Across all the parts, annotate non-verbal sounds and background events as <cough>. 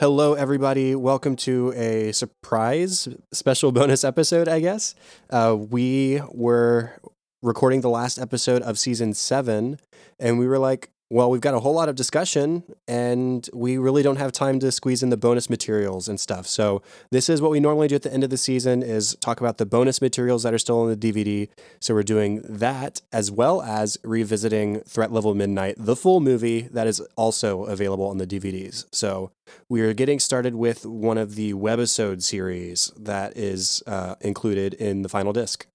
Hello, everybody. Welcome to a surprise special bonus episode, I guess. Uh, we were recording the last episode of season seven, and we were like, well, we've got a whole lot of discussion, and we really don't have time to squeeze in the bonus materials and stuff. So this is what we normally do at the end of the season: is talk about the bonus materials that are still on the DVD. So we're doing that as well as revisiting Threat Level Midnight, the full movie that is also available on the DVDs. So we are getting started with one of the webisode series that is uh, included in the final disc.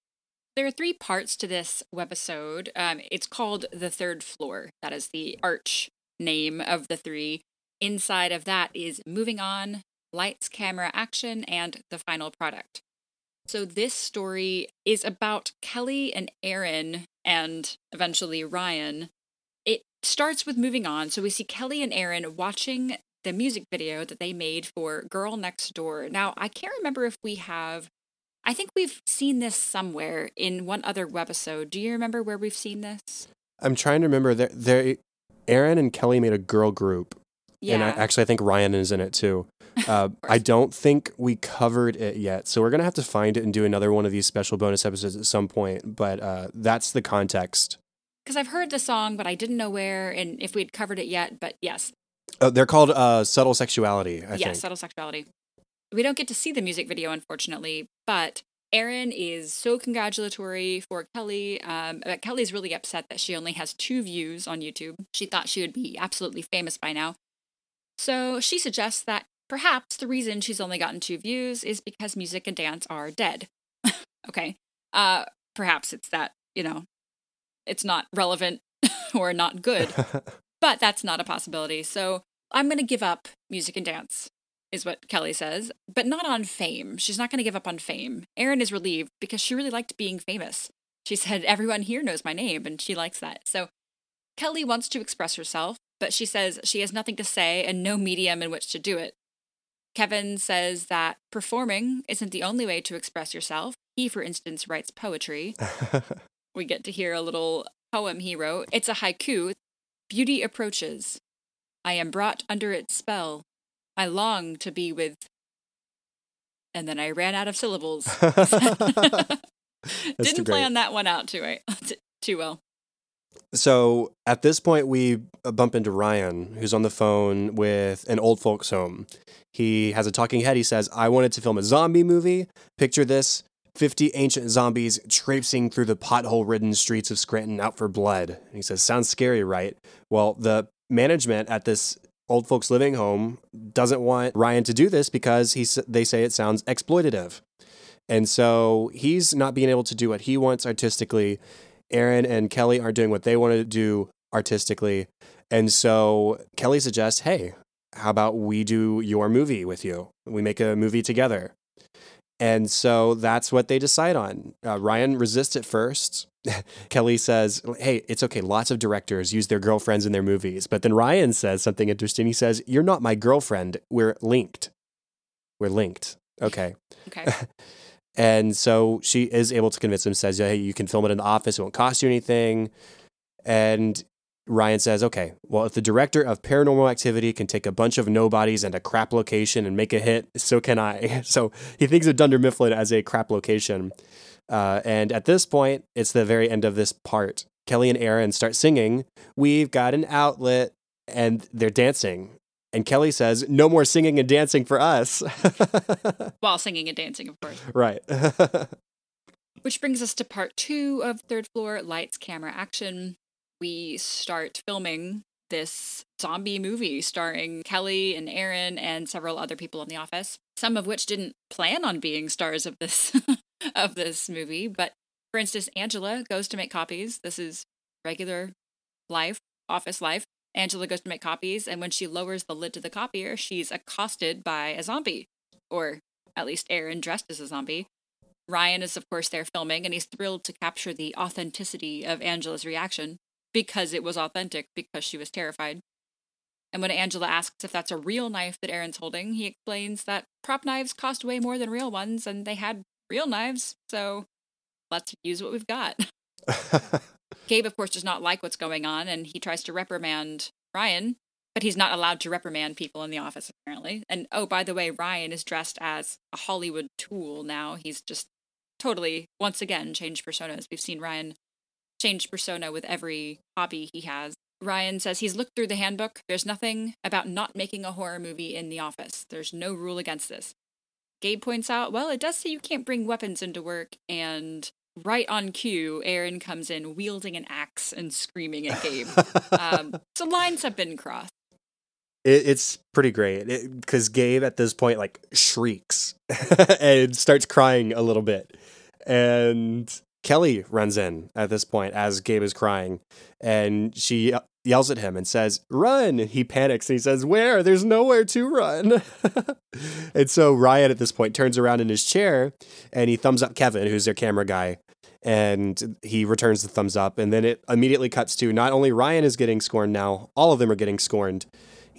There are three parts to this webisode. Um, it's called The Third Floor. That is the arch name of the three. Inside of that is Moving On, Lights, Camera, Action, and The Final Product. So this story is about Kelly and Erin and eventually Ryan. It starts with Moving On. So we see Kelly and Erin watching the music video that they made for Girl Next Door. Now, I can't remember if we have I think we've seen this somewhere in one other webisode. Do you remember where we've seen this? I'm trying to remember. There, there, Erin and Kelly made a girl group, Yeah. and I, actually I think Ryan is in it too. <laughs> Uh, I don't think we covered it yet, so we're gonna have to find it and do another one of these special bonus episodes at some point. But uh, that's the context. Because I've heard the song, but I didn't know where and if we'd covered it yet. But yes, Uh, they're called uh, subtle sexuality. I yes, think. subtle sexuality. We don't get to see the music video, unfortunately, but Erin is so congratulatory for Kelly. Um, but Kelly's really upset that she only has two views on YouTube. She thought she would be absolutely famous by now. So she suggests that perhaps the reason she's only gotten two views is because music and dance are dead. <laughs> okay. Uh, perhaps it's that, you know, it's not relevant <laughs> or not good <laughs> but that's not a possibility. So I'm going to give up music and dance, is what Kelly says, but not on fame. She's not going to give up on fame. Erin is relieved because she really liked being famous. She said, Everyone here knows my name, and she likes that. So Kelly wants to express herself, but she says she has nothing to say and no medium in which to do it. Kevin says that performing isn't the only way to express yourself. He, for instance, writes poetry. <laughs> we get to hear a little poem he wrote. It's a haiku. Beauty approaches. I am brought under its spell. I long to be with. And then I ran out of syllables. <laughs> <laughs> Didn't plan that one out too right, <laughs> too well. So at this point, we uh, bump into Ryan, who's on the phone with an old folks home. He has a talking head. He says, I wanted to film a zombie movie. Picture this 50 ancient zombies traipsing through the pothole ridden streets of Scranton out for blood. And he says, Sounds scary, right? Well, the management at this old folks living home doesn't want Ryan to do this because he, they say it sounds exploitative. And so he's not being able to do what he wants artistically. Erin and Kelly aren't doing what they want to do artistically. And so Kelly suggests, hey, how about we do your movie with you? We make a movie together. And so that's what they decide on. Uh, Ryan resists at first. <laughs> Kelly says, hey, it's okay. Lots of directors use their girlfriends in their movies. But then Ryan says something interesting. He says, You're not my girlfriend. We're linked. We're linked. Okay. Okay. <laughs> And so she is able to convince him, says, Hey, you can film it in the office, it won't cost you anything. And Ryan says, Okay, well, if the director of paranormal activity can take a bunch of nobodies and a crap location and make a hit, so can I. <laughs> So he thinks of Dunder Mifflin as a crap location. Uh, and at this point, it's the very end of this part. Kelly and Erin start singing, We've got an outlet, and they're dancing. And Kelly says, No more singing and dancing for us. <laughs> While singing and dancing, of course. right. <laughs> Which brings us to part two of Third Floor Lights, Camera, Action. We start filming this zombie movie starring Kelly and Erin and several other people in the office, some of which didn't plan on being stars of this <laughs> of this movie. But for instance, Angela goes to make copies. This is regular life, office life. Angela goes to make copies, and when she lowers the lid to the copier, she's accosted by a zombie, or at least Erin dressed as a zombie. Ryan is, of course, there filming, and he's thrilled to capture the authenticity of Angela's reaction because it was authentic, because she was terrified. And when Angela asks if that's a real knife that Erin's holding, he explains that prop knives cost way more than real ones, and they had real knives, so let's use what we've got. <laughs> <laughs> Gabe, of course, does not like what's going on, and he tries to reprimand Ryan. but he's not allowed to reprimand people in the office apparently. And oh, by the way, Ryan is dressed as a Hollywood tool now. He's just totally once again changed personas. We've seen Ryan change persona with every hobby he has. Ryan says he's looked through the handbook. There's nothing about not making a horror movie in the office. There's no rule against this. Gabe points out, well, it does say you can't bring weapons into work, and right on cue, Erin comes in wielding an axe and screaming at Gabe. um, <laughs> so lines have been crossed. It, it's pretty great because Gabe at this point like shrieks <laughs> and starts crying a little bit, and Kelly runs in at this point as Gabe is crying, and she yells at him and says, Run! He panics and he says, Where? There's nowhere to run. <laughs> and so Ryan at this point turns around in his chair and he thumbs up Kevin, who's their camera guy, and he returns the thumbs up. And then it immediately cuts to not only Ryan is getting scorned now, all of them are getting scorned.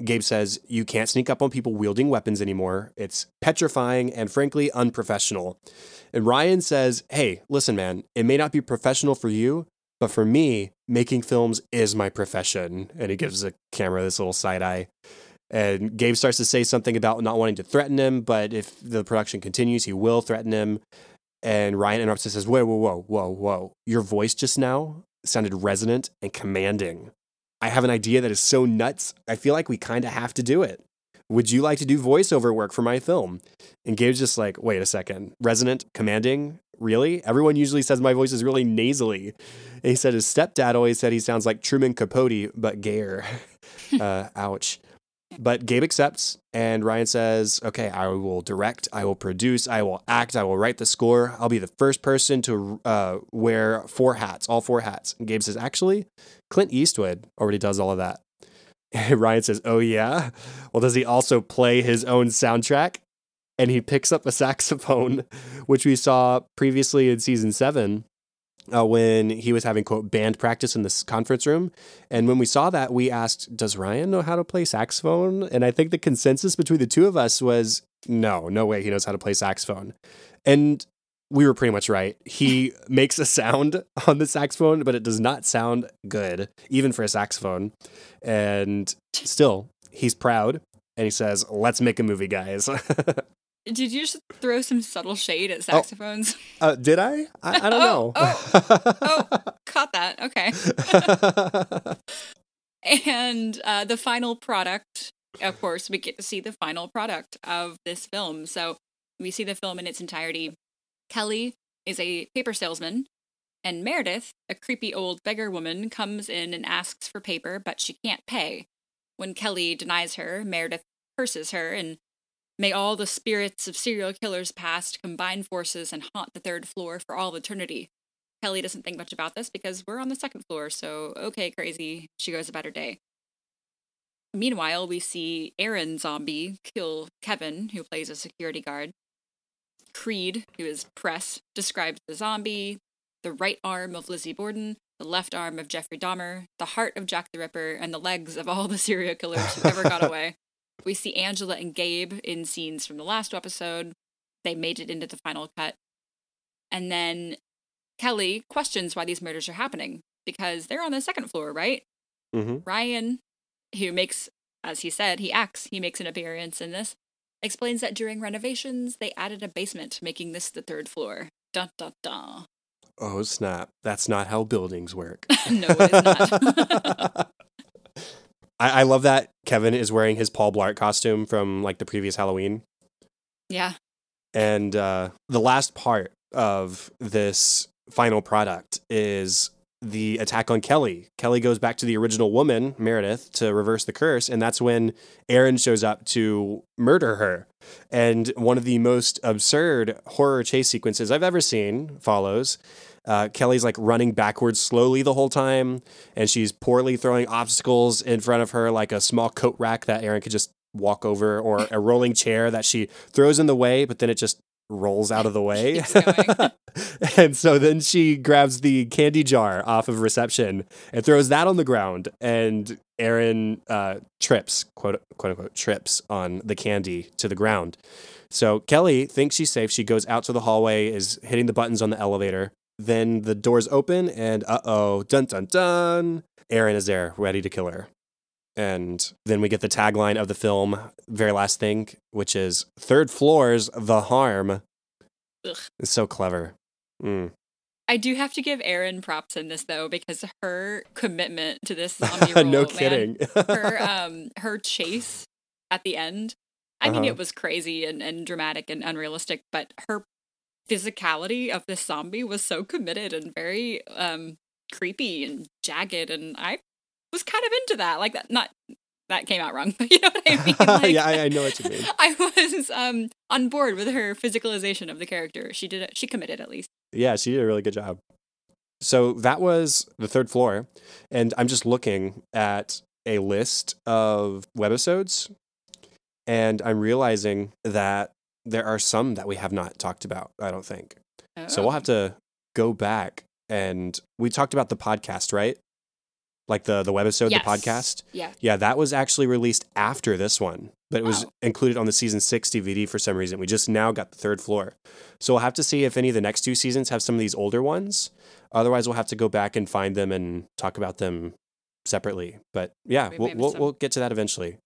Gabe says, You can't sneak up on people wielding weapons anymore. It's petrifying and frankly unprofessional. And Ryan says, Hey, listen, man, it may not be professional for you, but for me, making films is my profession. And he gives the camera this little side eye. And Gabe starts to say something about not wanting to threaten him, but if the production continues, he will threaten him. And Ryan interrupts and says, Whoa, whoa, whoa, whoa, whoa. Your voice just now sounded resonant and commanding. I have an idea that is so nuts, I feel like we kind of have to do it. Would you like to do voiceover work for my film? And Gabe's just like, wait a second, resonant, commanding? Really? Everyone usually says my voice is really nasally. And he said his stepdad always said he sounds like Truman Capote, but gayer. <laughs> uh, ouch. But Gabe accepts, and Ryan says, Okay, I will direct, I will produce, I will act, I will write the score. I'll be the first person to uh, wear four hats, all four hats. And Gabe says, Actually, Clint Eastwood already does all of that. <laughs> Ryan says, Oh, yeah? Well, does he also play his own soundtrack? And he picks up a saxophone, <laughs> which we saw previously in season seven. Uh, when he was having quote band practice in this conference room and when we saw that we asked does ryan know how to play saxophone and i think the consensus between the two of us was no no way he knows how to play saxophone and we were pretty much right. He <laughs> makes a sound <laughs> on the saxophone, but it does not sound good, even for a saxophone. And still, he's proud and he says, Let's make a movie, guys. <laughs> Did you just throw some subtle shade at oh, saxophones? Oh, uh, did I? I, I don't oh, know. oh, oh, caught that. Okay. and uh, the final product, of course, we get to see the final product of this film. So we see the film in its entirety Kelly is a paper salesman, and Meredith, a creepy old beggar woman, comes in and asks for paper, but she can't pay. When Kelly denies her, Meredith curses her and May all the spirits of serial killers past combine forces and haunt the third floor for all eternity. Kelly doesn't think much about this because we're on the second floor, so okay, crazy. She goes about her day. Meanwhile, we see Erin Zombie kill Kevin, who plays a security guard. Creed, who is Press, describes the zombie, the right arm of Lizzie Borden, the left arm of Jeffrey Dahmer, the heart of Jack the Ripper, and the legs of all the <laughs> serial killers who ever got away. <laughs> We see Angela and Gabe in scenes from the last episode. They made it into the final cut. And then Kelly questions why these murders are happening because they're on the second floor, right? Mm-hmm. Ryan, who makes, as he said, he acts, he makes an appearance in this, explains that during renovations, they added a basement, making this the third floor. Dun dun dun. Oh, snap. That's not how buildings work. <laughs> no, it is not. <laughs> I, I love that Kevin is wearing his Paul Blart costume from like the previous Halloween. Yeah. And uh, the last part of this final product is the attack on Kelly. Kelly goes back to the original woman, Meredith, to reverse the curse. And that's when Erin shows up to murder her. And one of the most absurd horror chase sequences I've ever seen follows. Uh, Kelly's like running backwards slowly the whole time, and she's poorly throwing obstacles in front of her, like a small coat rack that Erin could just walk over, or a rolling chair that she throws in the way, but then it just rolls out of the way. <laughs> and so then she grabs the candy jar off of reception and throws that on the ground. And Erin uh, trips, quote, quote unquote, trips on the candy to the ground. So Kelly thinks she's safe. She goes out to the hallway, is hitting the buttons on the elevator. Then the doors open, and uh oh, dun dun dun. Erin is there, ready to kill her. And then we get the tagline of the film, very last thing, which is third floor's the harm. Ugh. It's so clever. Mm. I do have to give Erin props in this though because her commitment to this <laughs> zombie role, no man, kidding. her <laughs> um her chase at the end. I mean, Uh-huh. it was crazy and, and dramatic and unrealistic, but her physicality of this zombie was so committed and very um creepy and jagged, and I was kind of into that. Like that, not that came out wrong, but <laughs> you know what I <laughs> mean. Like, yeah, I, I know what you mean. <laughs> I was um on board with her physicalization of the character. She did it. She committed at least. Yeah, she did a really good job. So that was the third floor. And I'm just looking at a list of webisodes. And I'm realizing that there are some that we have not talked about, I don't think. So we'll have to go back and we talked about the podcast, right? Like the the webisode, Yes. the podcast. Yeah. Yeah, that was actually released after this one, but it was Oh. included on the season six DVD for some reason. We just now got the third floor. So we'll have to see if any of the next two seasons have some of these older ones. Otherwise, we'll have to go back and find them and talk about them separately. But yeah, We we'll, we'll, some. we'll get to that eventually.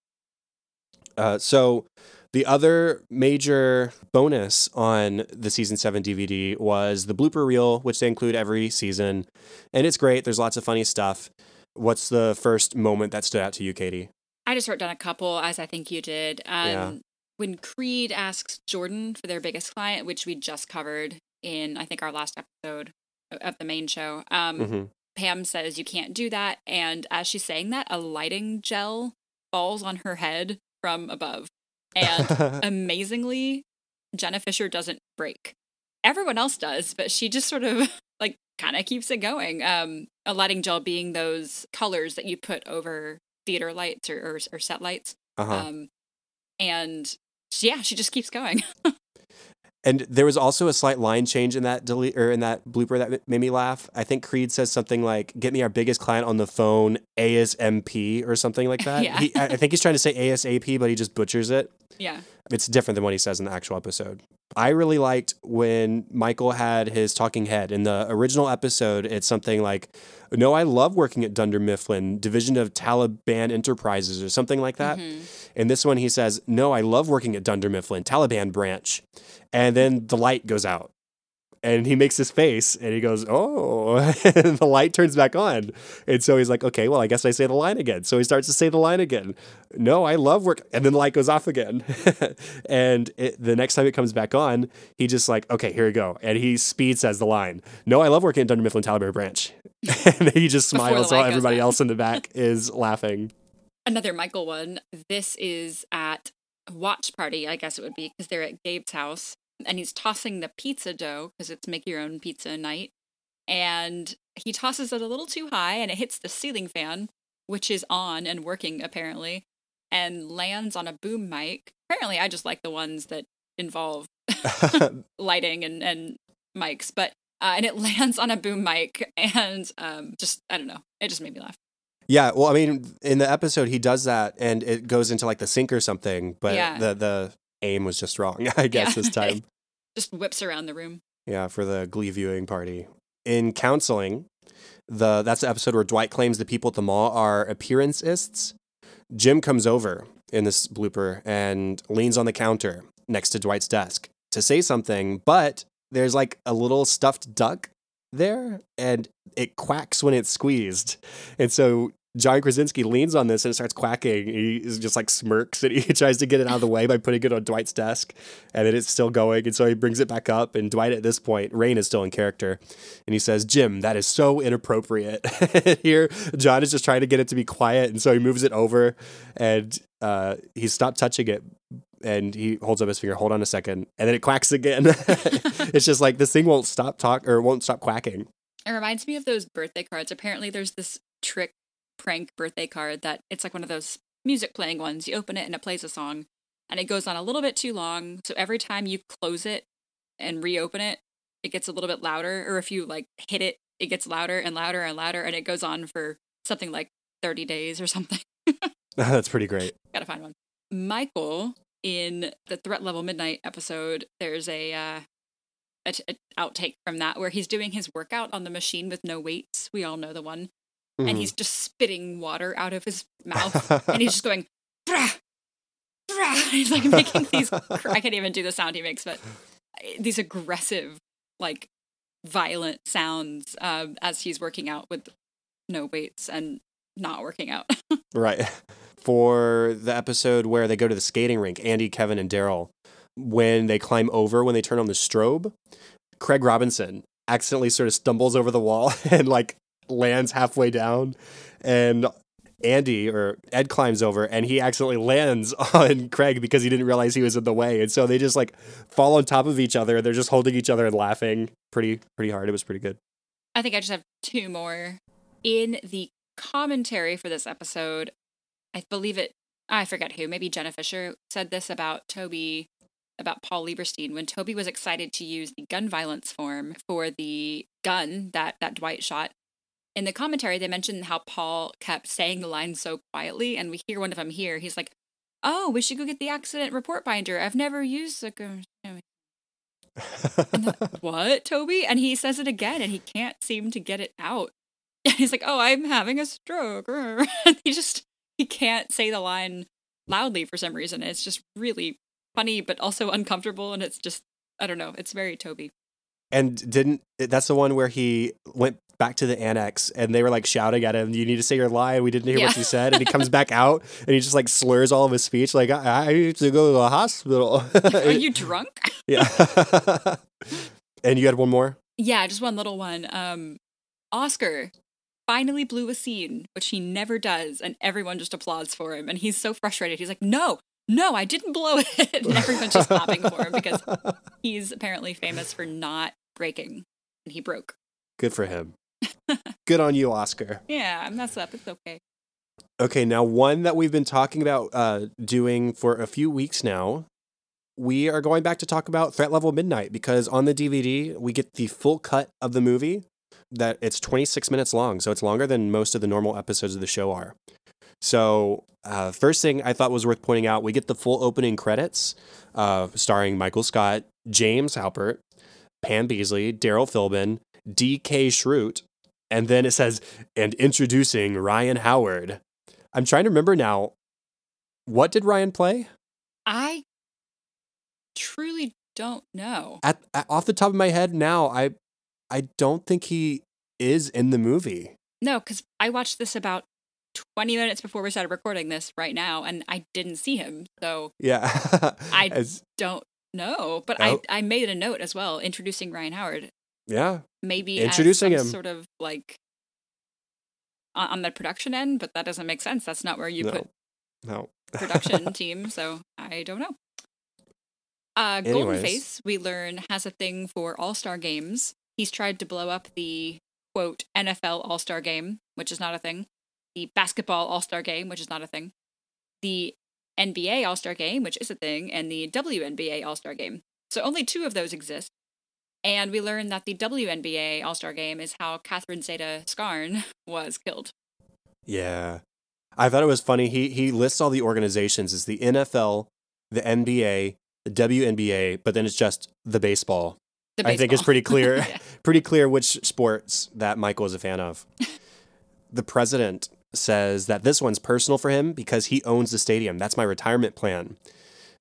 Uh, so the other major bonus on the season seven DVD was the blooper reel, which they include every season. And it's great. There's lots of funny stuff. What's the first moment that stood out to you, Katie? I just wrote down a couple, as I think you did. Um, Yeah. When Creed asks Jordan for their biggest client, which we just covered in, I think, our last episode of the main show, um, hmm Pam says, You can't do that. And as she's saying that, a lighting gel falls on her head from above. And <laughs> amazingly, Jenna Fischer doesn't break. Everyone else does, but she just sort of kind of keeps it going. Um, a lighting gel being those colors that you put over theater lights or, or, or set lights. uh-huh. Um, and yeah, she just keeps going. <laughs> And there was also a slight line change in that delete or in that blooper that made me laugh. I think Creed says something like, "Get me our biggest client on the phone, ASMP" or something like <laughs> that. Yeah. He, I I think he's trying to say ASAP, but he just butchers it. yeah. It's different than what he says in the actual episode. I really liked when Michael had his talking head in the original episode. It's something like, "No, I love working at Dunder Mifflin, Division of Taliban Enterprises," or something like that. Mhm. In this one, he says, No, I love working at Dunder Mifflin, Taliban branch. And then the light goes out. And he makes his face and he goes, Oh, <laughs> and the light turns back on. And so he's like, Okay, well, I guess I say the line again. So he starts to say the line again. No, I love work. And then the light goes off again. <laughs> and it, the next time it comes back on, he just like, Okay, here we go. And he speed says the line, No, I love working at Dunder Mifflin, Taliban branch. <laughs> and he just smiles while everybody else in the back is laughing. Another Michael one. This is at watch party, I guess it would be, because they're at Gabe's house. And he's tossing the pizza dough because it's make your own pizza night. And he tosses it a little too high and it hits the ceiling fan, which is on and working apparently, and lands on a boom mic. Apparently, I just like the ones that involve <laughs> <laughs> lighting and, and mics, but uh, and it <laughs> lands on a boom mic and um, just I don't know, it just made me laugh. Yeah, well, I mean, in the episode, he does that, and it goes into like the sink or something. But Yeah. the the aim was just wrong, I guess, Yeah. this time. Just whips around the room. yeah, for the Glee viewing party. In counseling, the that's the episode where Dwight claims the people at the mall are appearanceists. Jim comes over in this blooper and leans on the counter next to Dwight's desk to say something, but there's like a little stuffed duck there, and it quacks when it's squeezed, and so John Krasinski leans on this and it starts quacking. He just like smirks and he <laughs> tries to get it out of the way by putting it on Dwight's desk. And then it's still going. And so he brings it back up. And Dwight, at this point, Rainn is still in character. And he says, Jim, that is so inappropriate. <laughs> Here, John is just trying to get it to be quiet. And so he moves it over and uh, he stopped touching it. And he holds up his finger, hold on a second. And then it quacks again. <laughs> it's just like this thing won't stop talk or won't stop quacking. It reminds me of those birthday cards. Apparently, there's this trick prank birthday card that it's like one of those music playing ones. You open it and it plays a song, and it goes on a little bit too long. So every time you close it and reopen it, it gets a little bit louder. Or if you like hit it, it gets louder and louder and louder, and it goes on for something like 30 days or something. <laughs> <laughs> That's pretty great. Gotta find one. Michael in the Threat Level Midnight episode, there's a uh, a, t- a outtake from that where he's doing his workout on the machine with no weights. We all know the one. And Mhm. he's just spitting water out of his mouth, and he's just <laughs> going, brah, brah. <laughs> He's like making these. cr- I can't even do the sound he makes, but uh, these aggressive, like violent sounds um, as he's working out with no weights and not working out. <laughs> Right. For the episode where they go to the skating rink, Andy, Kevin, and Daryl, when they climb over, when they turn on the strobe, Craig Robinson accidentally sort of stumbles over the wall and like lands halfway down. And Andy or Ed climbs over and he accidentally lands <laughs> on Craig because he didn't realize he was in the way. And so they just like fall on top of each other. They're just holding each other and laughing pretty, pretty hard. It was pretty good. I think I just have two more. In the commentary for this episode, I believe it, I forget who, maybe Jenna Fischer said this about Toby, about Paul Lieberstein, when Toby was excited to use the gun violence form for the gun that, that Dwight shot. In the commentary, they mentioned how Paul kept saying the line so quietly, and we hear one of them here. He's like, Oh, we should go get the accident report binder. I've never used a gun. <laughs> what, Toby? And he says it again and he can't seem to get it out. <laughs> He's like, oh, I'm having a stroke. <laughs> He just, he can't say the line loudly for some reason. It's just really funny, but also uncomfortable. And it's just, I don't know. It's very Toby. And didn't that's the one where he went back to the annex and they were like shouting at him, You need to say your line. We didn't hear what you said. And he comes back <laughs> out and he just like slurs all of his speech, like, I, I need to go to the hospital. Are you <laughs> drunk? yeah. <laughs> and you had one more? yeah, just one little one. Um, Oscar finally blew a scene, which he never does. And everyone just applauds for him. And he's so frustrated. He's like, no, no, I didn't blow it. and everyone's just clapping for him because he's apparently famous for not breaking. And he broke. Good for him. <laughs> Good on you, Oscar. Yeah, I mess up. It's okay. Okay, now one that we've been talking about uh, doing for a few weeks now. We are going back to talk about Threat Level Midnight because on the DVD we get the full cut of the movie. That it's 26 minutes long, so it's longer than most of the normal episodes of the show are. So, uh, first thing I thought was worth pointing out, we get the full opening credits, uh, starring Michael Scott, James Halpert, Pam Beesly, Daryl Philbin, D.K. Schrute, and then it says, and introducing Ryan Howard. I'm trying to remember now. What did Ryan play? I truly don't know. At, at off the top of my head now, I I don't think he is in the movie. No, because I watched this about 20 minutes before we started recording this right now, and I didn't see him. So Yeah. I- <laughs> As- don't know. But Oh. I, I made a note as well, introducing Ryan Howard. Yeah. Maybe Introducing him. sort of like on, on the production end, but that doesn't make sense. That's not where you no. put No. production <laughs> team, so I don't know. Uh, Golden Face, we learn, has a thing for All Star games. He's tried to blow up the quote NFL All Star game, which is not a thing, the basketball All Star game, which is not a thing, the NBA All Star game, which is a thing, and the WNBA All Star game. So only two of those exist. And we learn that the WNBA All Star game is how Catherine Zeta Scarn <laughs> was killed. Yeah. I thought it was funny. He he lists all the organizations as the NFL, the NBA, the WNBA, but then it's just the baseball. The I think it's pretty clear. <laughs> Yeah. <laughs> pretty clear which sports that Michael is a fan of. the president says that this one's personal for him because he owns the stadium. That's my retirement plan.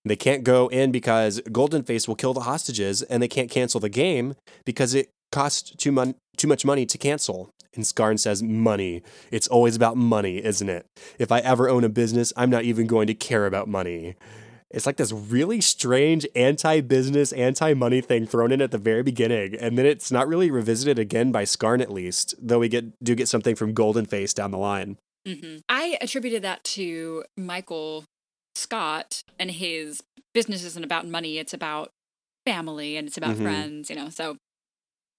They can't go in because Golden Face will kill the hostages, and they can't cancel the game because it costs too, mon- too much money to cancel. And Scarn says, Money. It's always about money, isn't it? If I ever own a business, I'm not even going to care about money. It's like this really strange anti business, anti money thing thrown in at the very beginning. And then it's not really revisited again by Scarn, at least, though we get do get something from Golden Face down the line. hmm I attributed that to Michael Scott and his business isn't about money; it's about family and it's about Mhm. friends. You know, so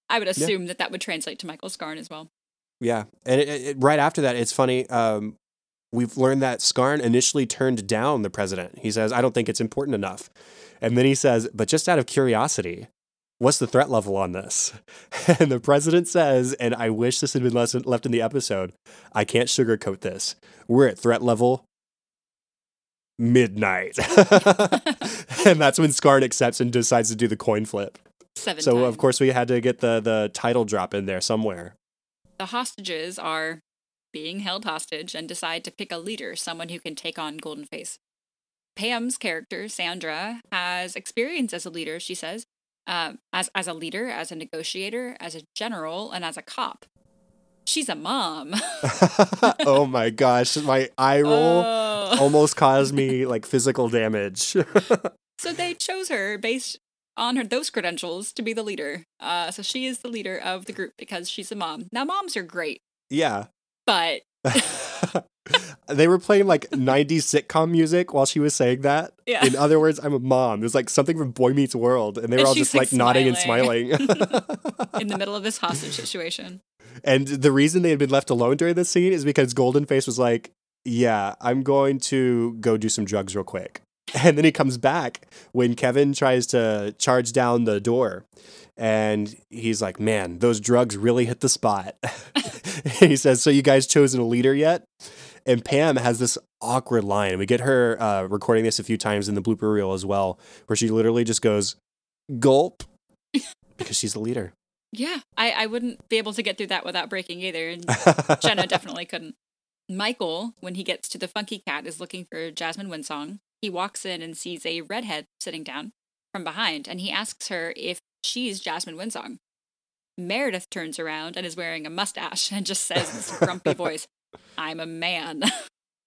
I would assume that that would translate to Michael Scarn as well. Yeah. And it, it, right after that, it's funny. Um, we've learned that Scarn initially turned down the president. He says, I don't think it's important enough. And then he says, but just out of curiosity, what's the threat level on this? <laughs> And the president says, and I wish this had been less, left in the episode, I can't sugarcoat this. We're at threat level midnight. <laughs> and that's when Scarn accepts and decides to do the coin flip. Seven. So, of course, we had to get the, the title drop in there somewhere. the hostages are being held hostage and decide to pick a leader, someone who can take on Golden Face. Pam's character, Sandra, has experience as a leader, she says, uh, as, as a leader, as a negotiator, as a general, and as a cop. She's a mom. <laughs> <laughs> oh my gosh, my eye roll Oh. <laughs> almost caused me like physical damage. <laughs> So they chose her based on her those credentials to be the leader. Uh, so she is the leader of the group because she's a mom. Now moms are great, yeah. but <laughs> they were playing like 90s sitcom music while she was saying that. yeah, In other words, I'm a mom. It was like something from Boy Meets World, and they were And all just like, like, nodding and smiling. smiling. in the middle of this hostage situation. and the reason they had been left alone during this scene is because Golden Face was like, "Yeah, I'm going to go do some drugs real quick," <laughs> and then he comes back when Kevin tries to charge down the door. And he's like, man, those drugs really hit the spot. <laughs> he says, So you guys chosen a leader yet? And Pam has this awkward line. We get her uh, recording this a few times in the blooper reel as well, where she literally just goes, gulp, <laughs> because she's the leader. Yeah, I, I wouldn't be able to get through that without breaking either. And Jenna definitely couldn't. Michael, when he gets to the Funky Cat, is looking for Jasmine Windsong. He walks in and sees a redhead sitting down from behind, and he asks her if she's Jasmine Windsong. Meredith turns around and is wearing a mustache and just says in this grumpy <laughs> voice, I'm a man. <laughs>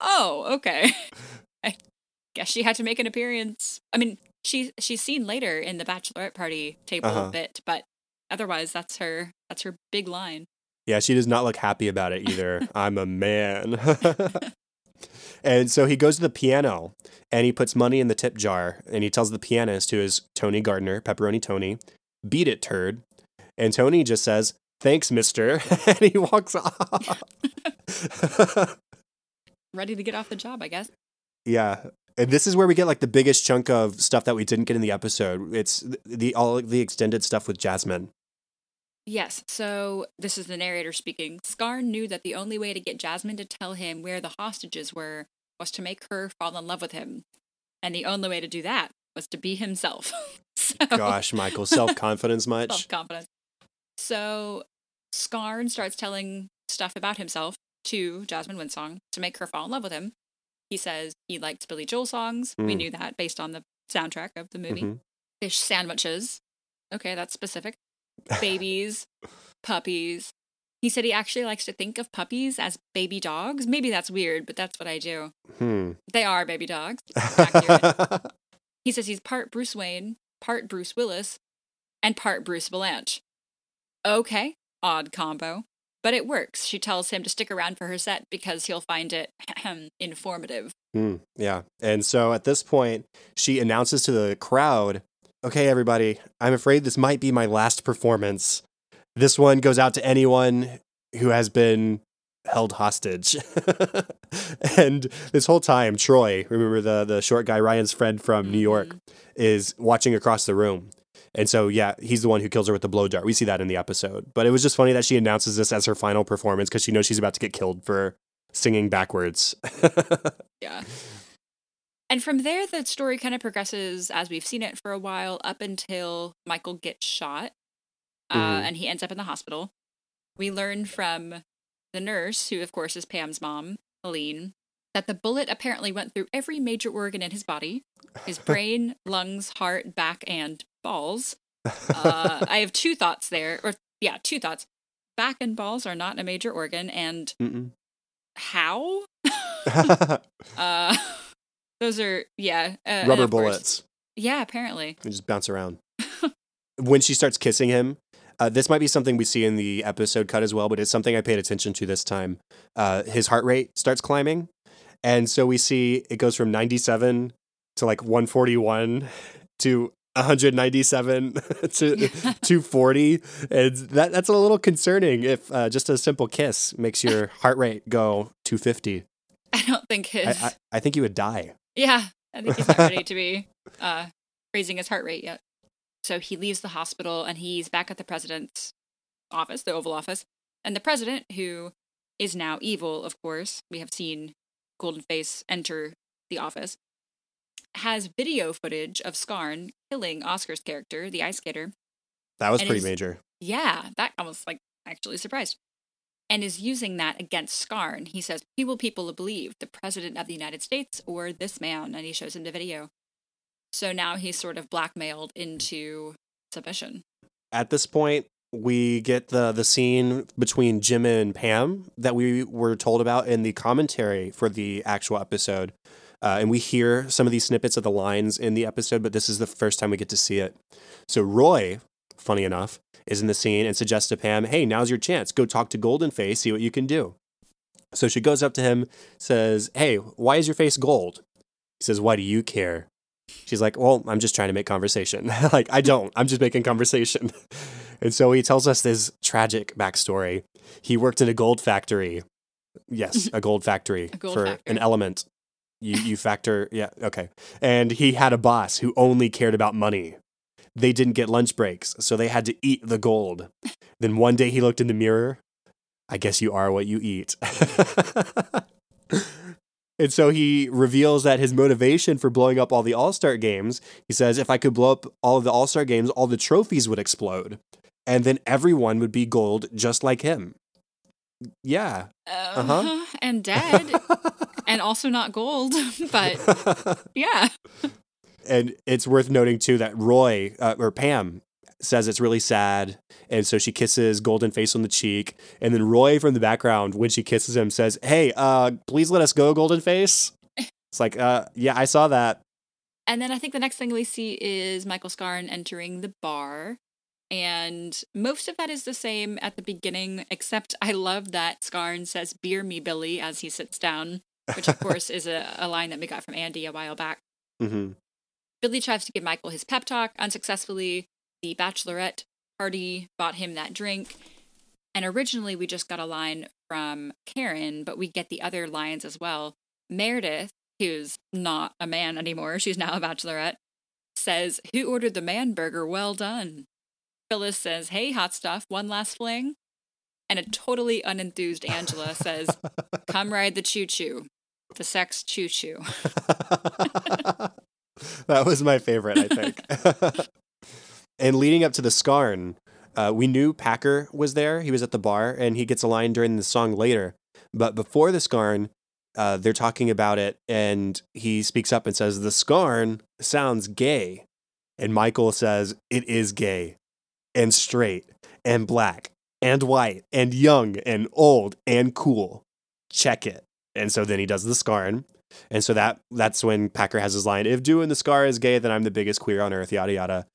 oh, okay. I guess she had to make an appearance. I mean, she she's seen later in the bachelorette party table Uh-huh. bit, but otherwise that's her that's her big line. Yeah, she does not look happy about it either. <laughs> I'm a man. <laughs> and so he goes to the piano and he puts money in the tip jar and he tells the pianist, who is Tony Gardner, Pepperoni Tony, beat it, turd. And Tony just says, Thanks, mister. <laughs> and he walks off. Ready to get off the job, I guess. yeah. And this is where we get like the biggest chunk of stuff that we didn't get in the episode. It's the all the extended stuff with Jasmine. Yes, so this is the narrator speaking. Scarn knew that the only way to get Jasmine to tell him where the hostages were was to make her fall in love with him. And the only way to do that was to be himself. <laughs> so, Gosh, Michael, self confidence <laughs> much? self confidence. So Scarn starts telling stuff about himself to Jasmine Windsong to make her fall in love with him. He says he likes Billy Joel songs. We Mm. knew that based on the soundtrack of the movie. Mhm. Fish sandwiches. Okay, that's specific. Babies, puppies. He said he actually likes to think of puppies as baby dogs. Maybe that's weird, but that's what I do. Hmm. They are baby dogs. <laughs> He says he's part Bruce Wayne, part Bruce Willis, and part Bruce Vilanch. Okay, odd combo. But it works. She tells him to stick around for her set because he'll find it <clears throat> informative. Hmm, yeah. And so at this point, she announces to the crowd, okay, everybody, I'm afraid this might be my last performance. This one goes out to anyone who has been held hostage. <laughs> and this whole time, Troy, remember the, the short guy, Ryan's friend from New York, Mhm. is watching across the room. And so, yeah, he's the one who kills her with the blow dart. We see that in the episode. But it was just funny that she announces this as her final performance because she knows she's about to get killed for singing backwards. <laughs> Yeah. And from there, the story kind of progresses as we've seen it for a while up until Michael gets shot uh, Mhm. and he ends up in the hospital. We learn from the nurse, who of course is Pam's mom, Helene, that the bullet apparently went through every major organ in his body his <laughs> brain, lungs, heart, back, and balls. Uh, <laughs> I have two thoughts there, or yeah, two thoughts. Back and balls are not a major organ, and Mm-mm. how? <laughs> Uh, those are yeah, uh, Rubber bullets. Yeah, apparently. They just bounce around. <laughs> when she starts kissing him, uh, this might be something we see in the episode cut as well, but it's something I paid attention to this time. Uh, his heart rate starts climbing. And so we see it goes from 97 to like 141 <laughs> to 197 <laughs> to 240. And that, that's a little concerning if uh, just a simple kiss makes your heart rate go 250. I don't think his. I, I, I think you would die. Yeah, I think he's not ready to be <laughs> uh, raising his heart rate yet. So he leaves the hospital and he's back at the president's office, the Oval Office. And the president, who is now evil, of course, we have seen Golden Face enter the office, has video footage of Scarn killing Oscar's character, the ice skater. That was And pretty major. Yeah, that I was like actually surprised. And is using that against Scarn. He says, Who will people believe? The President of the United States or this man? And he shows him the video. So now he's sort of blackmailed into submission. At this point, we get the the scene between Jim and Pam that we were told about in the commentary for the actual episode. Uh, and we hear some of these snippets of the lines in the episode, but this is the first time we get to see it. So Roy, funny enough, is in the scene and suggests to Pam, "Hey, now's your chance. Go talk to Golden Face, see what you can do." So she goes up to him, says, "Hey, why is your face gold?" He says, "Why do you care?" She's like, "Well, I'm just trying to make conversation." <laughs> like, I don't. I'm just making conversation. <laughs> and so he tells us this tragic backstory. He worked in a gold factory. Yes, <laughs> a gold factory A gold for factory. an element. You you factor, yeah, okay. And he had a boss who only cared about money. They didn't get lunch breaks, so they had to eat the gold. then one day he looked in the mirror. I guess you are what you eat. <laughs> And so he reveals that his motivation for blowing up all the All Star games, he says, if I could blow up all of the All Star games, all the trophies would explode. And then everyone would be gold just like him. Yeah. Uh-huh. And <laughs> dead. and also not gold. <laughs> but yeah. And it's worth noting, too, that Roy, uh, or Pam, says it's really sad. And so she kisses Golden Face on the cheek. And then Roy from the background, when she kisses him, says, Hey, uh, please let us go, Golden Face. It's like, uh, yeah, I saw that. And then I think the next thing we see is Michael Scarn entering the bar. And most of that is the same at the beginning, except I love that Scarn says, Beer me, Billy, as he sits down, which of <laughs> course is a, a line that we got from Andy a while back. hmm Billy tries to give Michael his pep talk unsuccessfully. The bachelorette party bought him that drink. And originally we just got a line from Karen, but we get the other lines as well. Meredith, who's not a man anymore, she's now a bachelorette, says, Who ordered the man burger? Well done. Phyllis says, Hey, hot stuff, one last fling. And a totally unenthused Angela says, <laughs> Come ride the choo choo. The sex choo choo. <laughs> <laughs> <laughs> that was my favorite, I think. <laughs> <laughs> and leading up to the Scarn, uh, we knew Packer was there. He was at the bar, and he gets a line during the song later. But before the Scarn, uh, they're talking about it, and he speaks up and says, The Scarn sounds gay. And Michael says, It is gay, and straight, and black, and white, and young, and old, and cool. Check it. And so then he does the Scarn. And so that that's when Packer has his line, if doing the scar is gay, then I'm the biggest queer on earth, yada yada.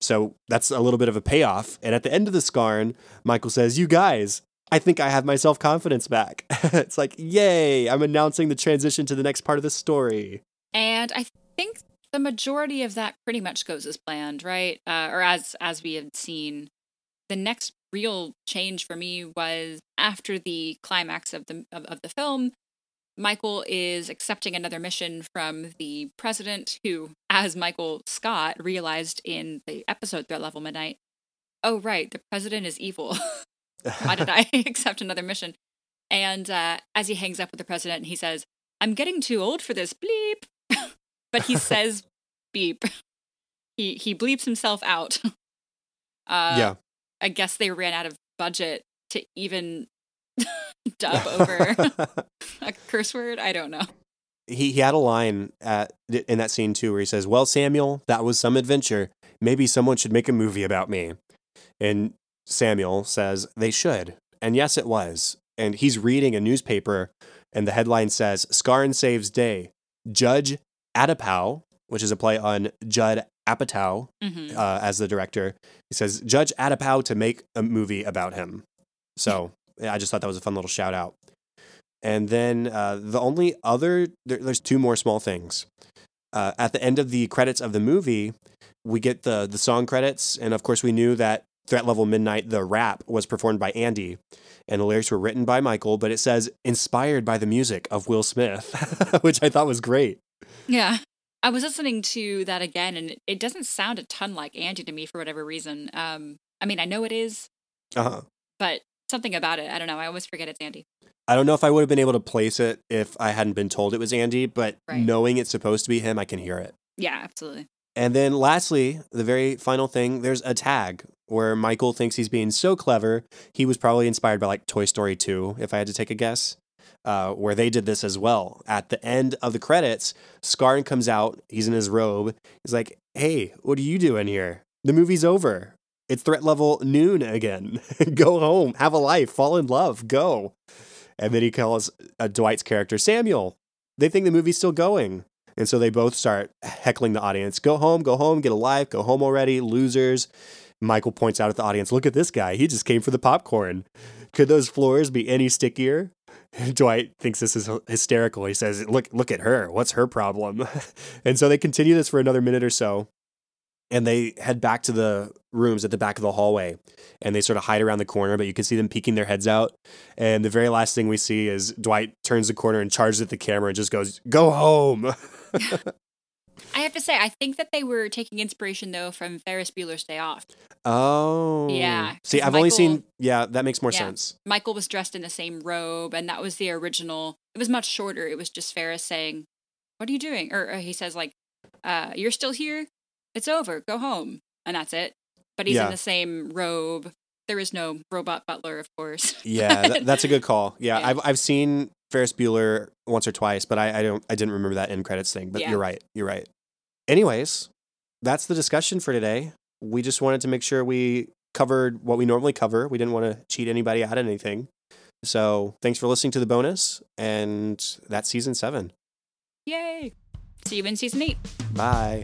So that's a little bit of a payoff. And at the end of the scarn, Michael says, You guys, I think I have my self confidence back. <laughs> it's like, yay, I'm announcing the transition to the next part of the story. And I think the majority of that pretty much goes as planned, right? Uh, or as as we had seen. The next real change for me was after the climax of the of, of the film. Michael is accepting another mission from the president, who, as Michael Scott realized in the episode Threat Level Midnight, oh right, the president is evil. <laughs> Why did I <laughs> accept another mission? And uh, as he hangs up with the president, he says, "I'm getting too old for this bleep," <laughs> but he says beep. He he bleeps himself out. Uh, yeah. I guess they ran out of budget to even <laughs> dub over <laughs> a curse word. I don't know. he, he had a line at, in that scene too where he says, Well, Samuel, that was some adventure. Maybe someone should make a movie about me. And Samuel says, They should. And yes, it was. And he's reading a newspaper, and the headline says, Scarn Saves Day. Judge Atapow, which is a play on Judd Apatow hmm uh, as the director. He says, Judge Atapow to make a movie about him. So I just thought that was a fun little shout out. And then uh, the only other, there, there's two more small things. Uh, at the end of the credits of the movie, we get the the song credits, and of course, we knew that Threat Level Midnight, the rap, was performed by Andy, and the lyrics were written by Michael. But it says inspired by the music of Will Smith, <laughs> which I thought was great. Yeah. I was listening to that again, and it, doesn't sound a ton like Andy to me for whatever reason. Um, I mean, I know it is, Uh-huh. but something about it, I don't know. I always forget it's Andy. I don't know if I would have been able to place it if I hadn't been told it was Andy, but Right. knowing it's supposed to be him, I can hear it. Yeah, absolutely. And then lastly, the very final thing, there's a tag where Michael thinks he's being so clever. He was probably inspired by like Toy Story 2, if I had to take a guess, uh, where they did this as well. At the end of the credits, Scarn comes out. He's in his robe. He's like, hey, what are you doing here? The movie's over. It's threat level noon again. <laughs> go home, have a life, fall in love, go. And then he calls uh, Dwight's character Samuel. They think the movie's still going. And so they both start heckling the audience go home, go home, get a life, go home already, losers. Michael points out at the audience look at this guy. He just came for the popcorn. Could those floors be any stickier? <laughs> Dwight thinks this is hysterical. He says, "Look, look at her. What's her problem?" <laughs> and so they continue this for another minute or so, and they head back to the rooms at the back of the hallway, and they sort of hide around the corner. But you can see them peeking their heads out. And the very last thing we see is Dwight turns the corner and charges at the camera and just goes, "Go home." <laughs> I have to say, I think that they were taking inspiration though from Ferris Bueller's Day Off. Oh, Yeah, See, I've only seen. Yeah, that makes more Yeah. sense. Michael was dressed in the same robe, and that was the original. It was much shorter. It was just Ferris saying, "What are you doing?" Or, or he says like, uh, "You're still here. It's over. Go home." And that's it. But he's Yeah. in the same robe. There is no robot butler, of course. <laughs> Yeah, th- that's a good call. Yeah, Yeah. I've I've seen Ferris Bueller once or twice, but I, I don't I didn't remember that end credits thing. But Yeah. you're right. You're right. Anyways, that's the discussion for today. We just wanted to make sure we covered what we normally cover. We didn't want to cheat anybody out of anything. So thanks for listening to the bonus, and that's season seven. Yay! See you in season eight. Bye.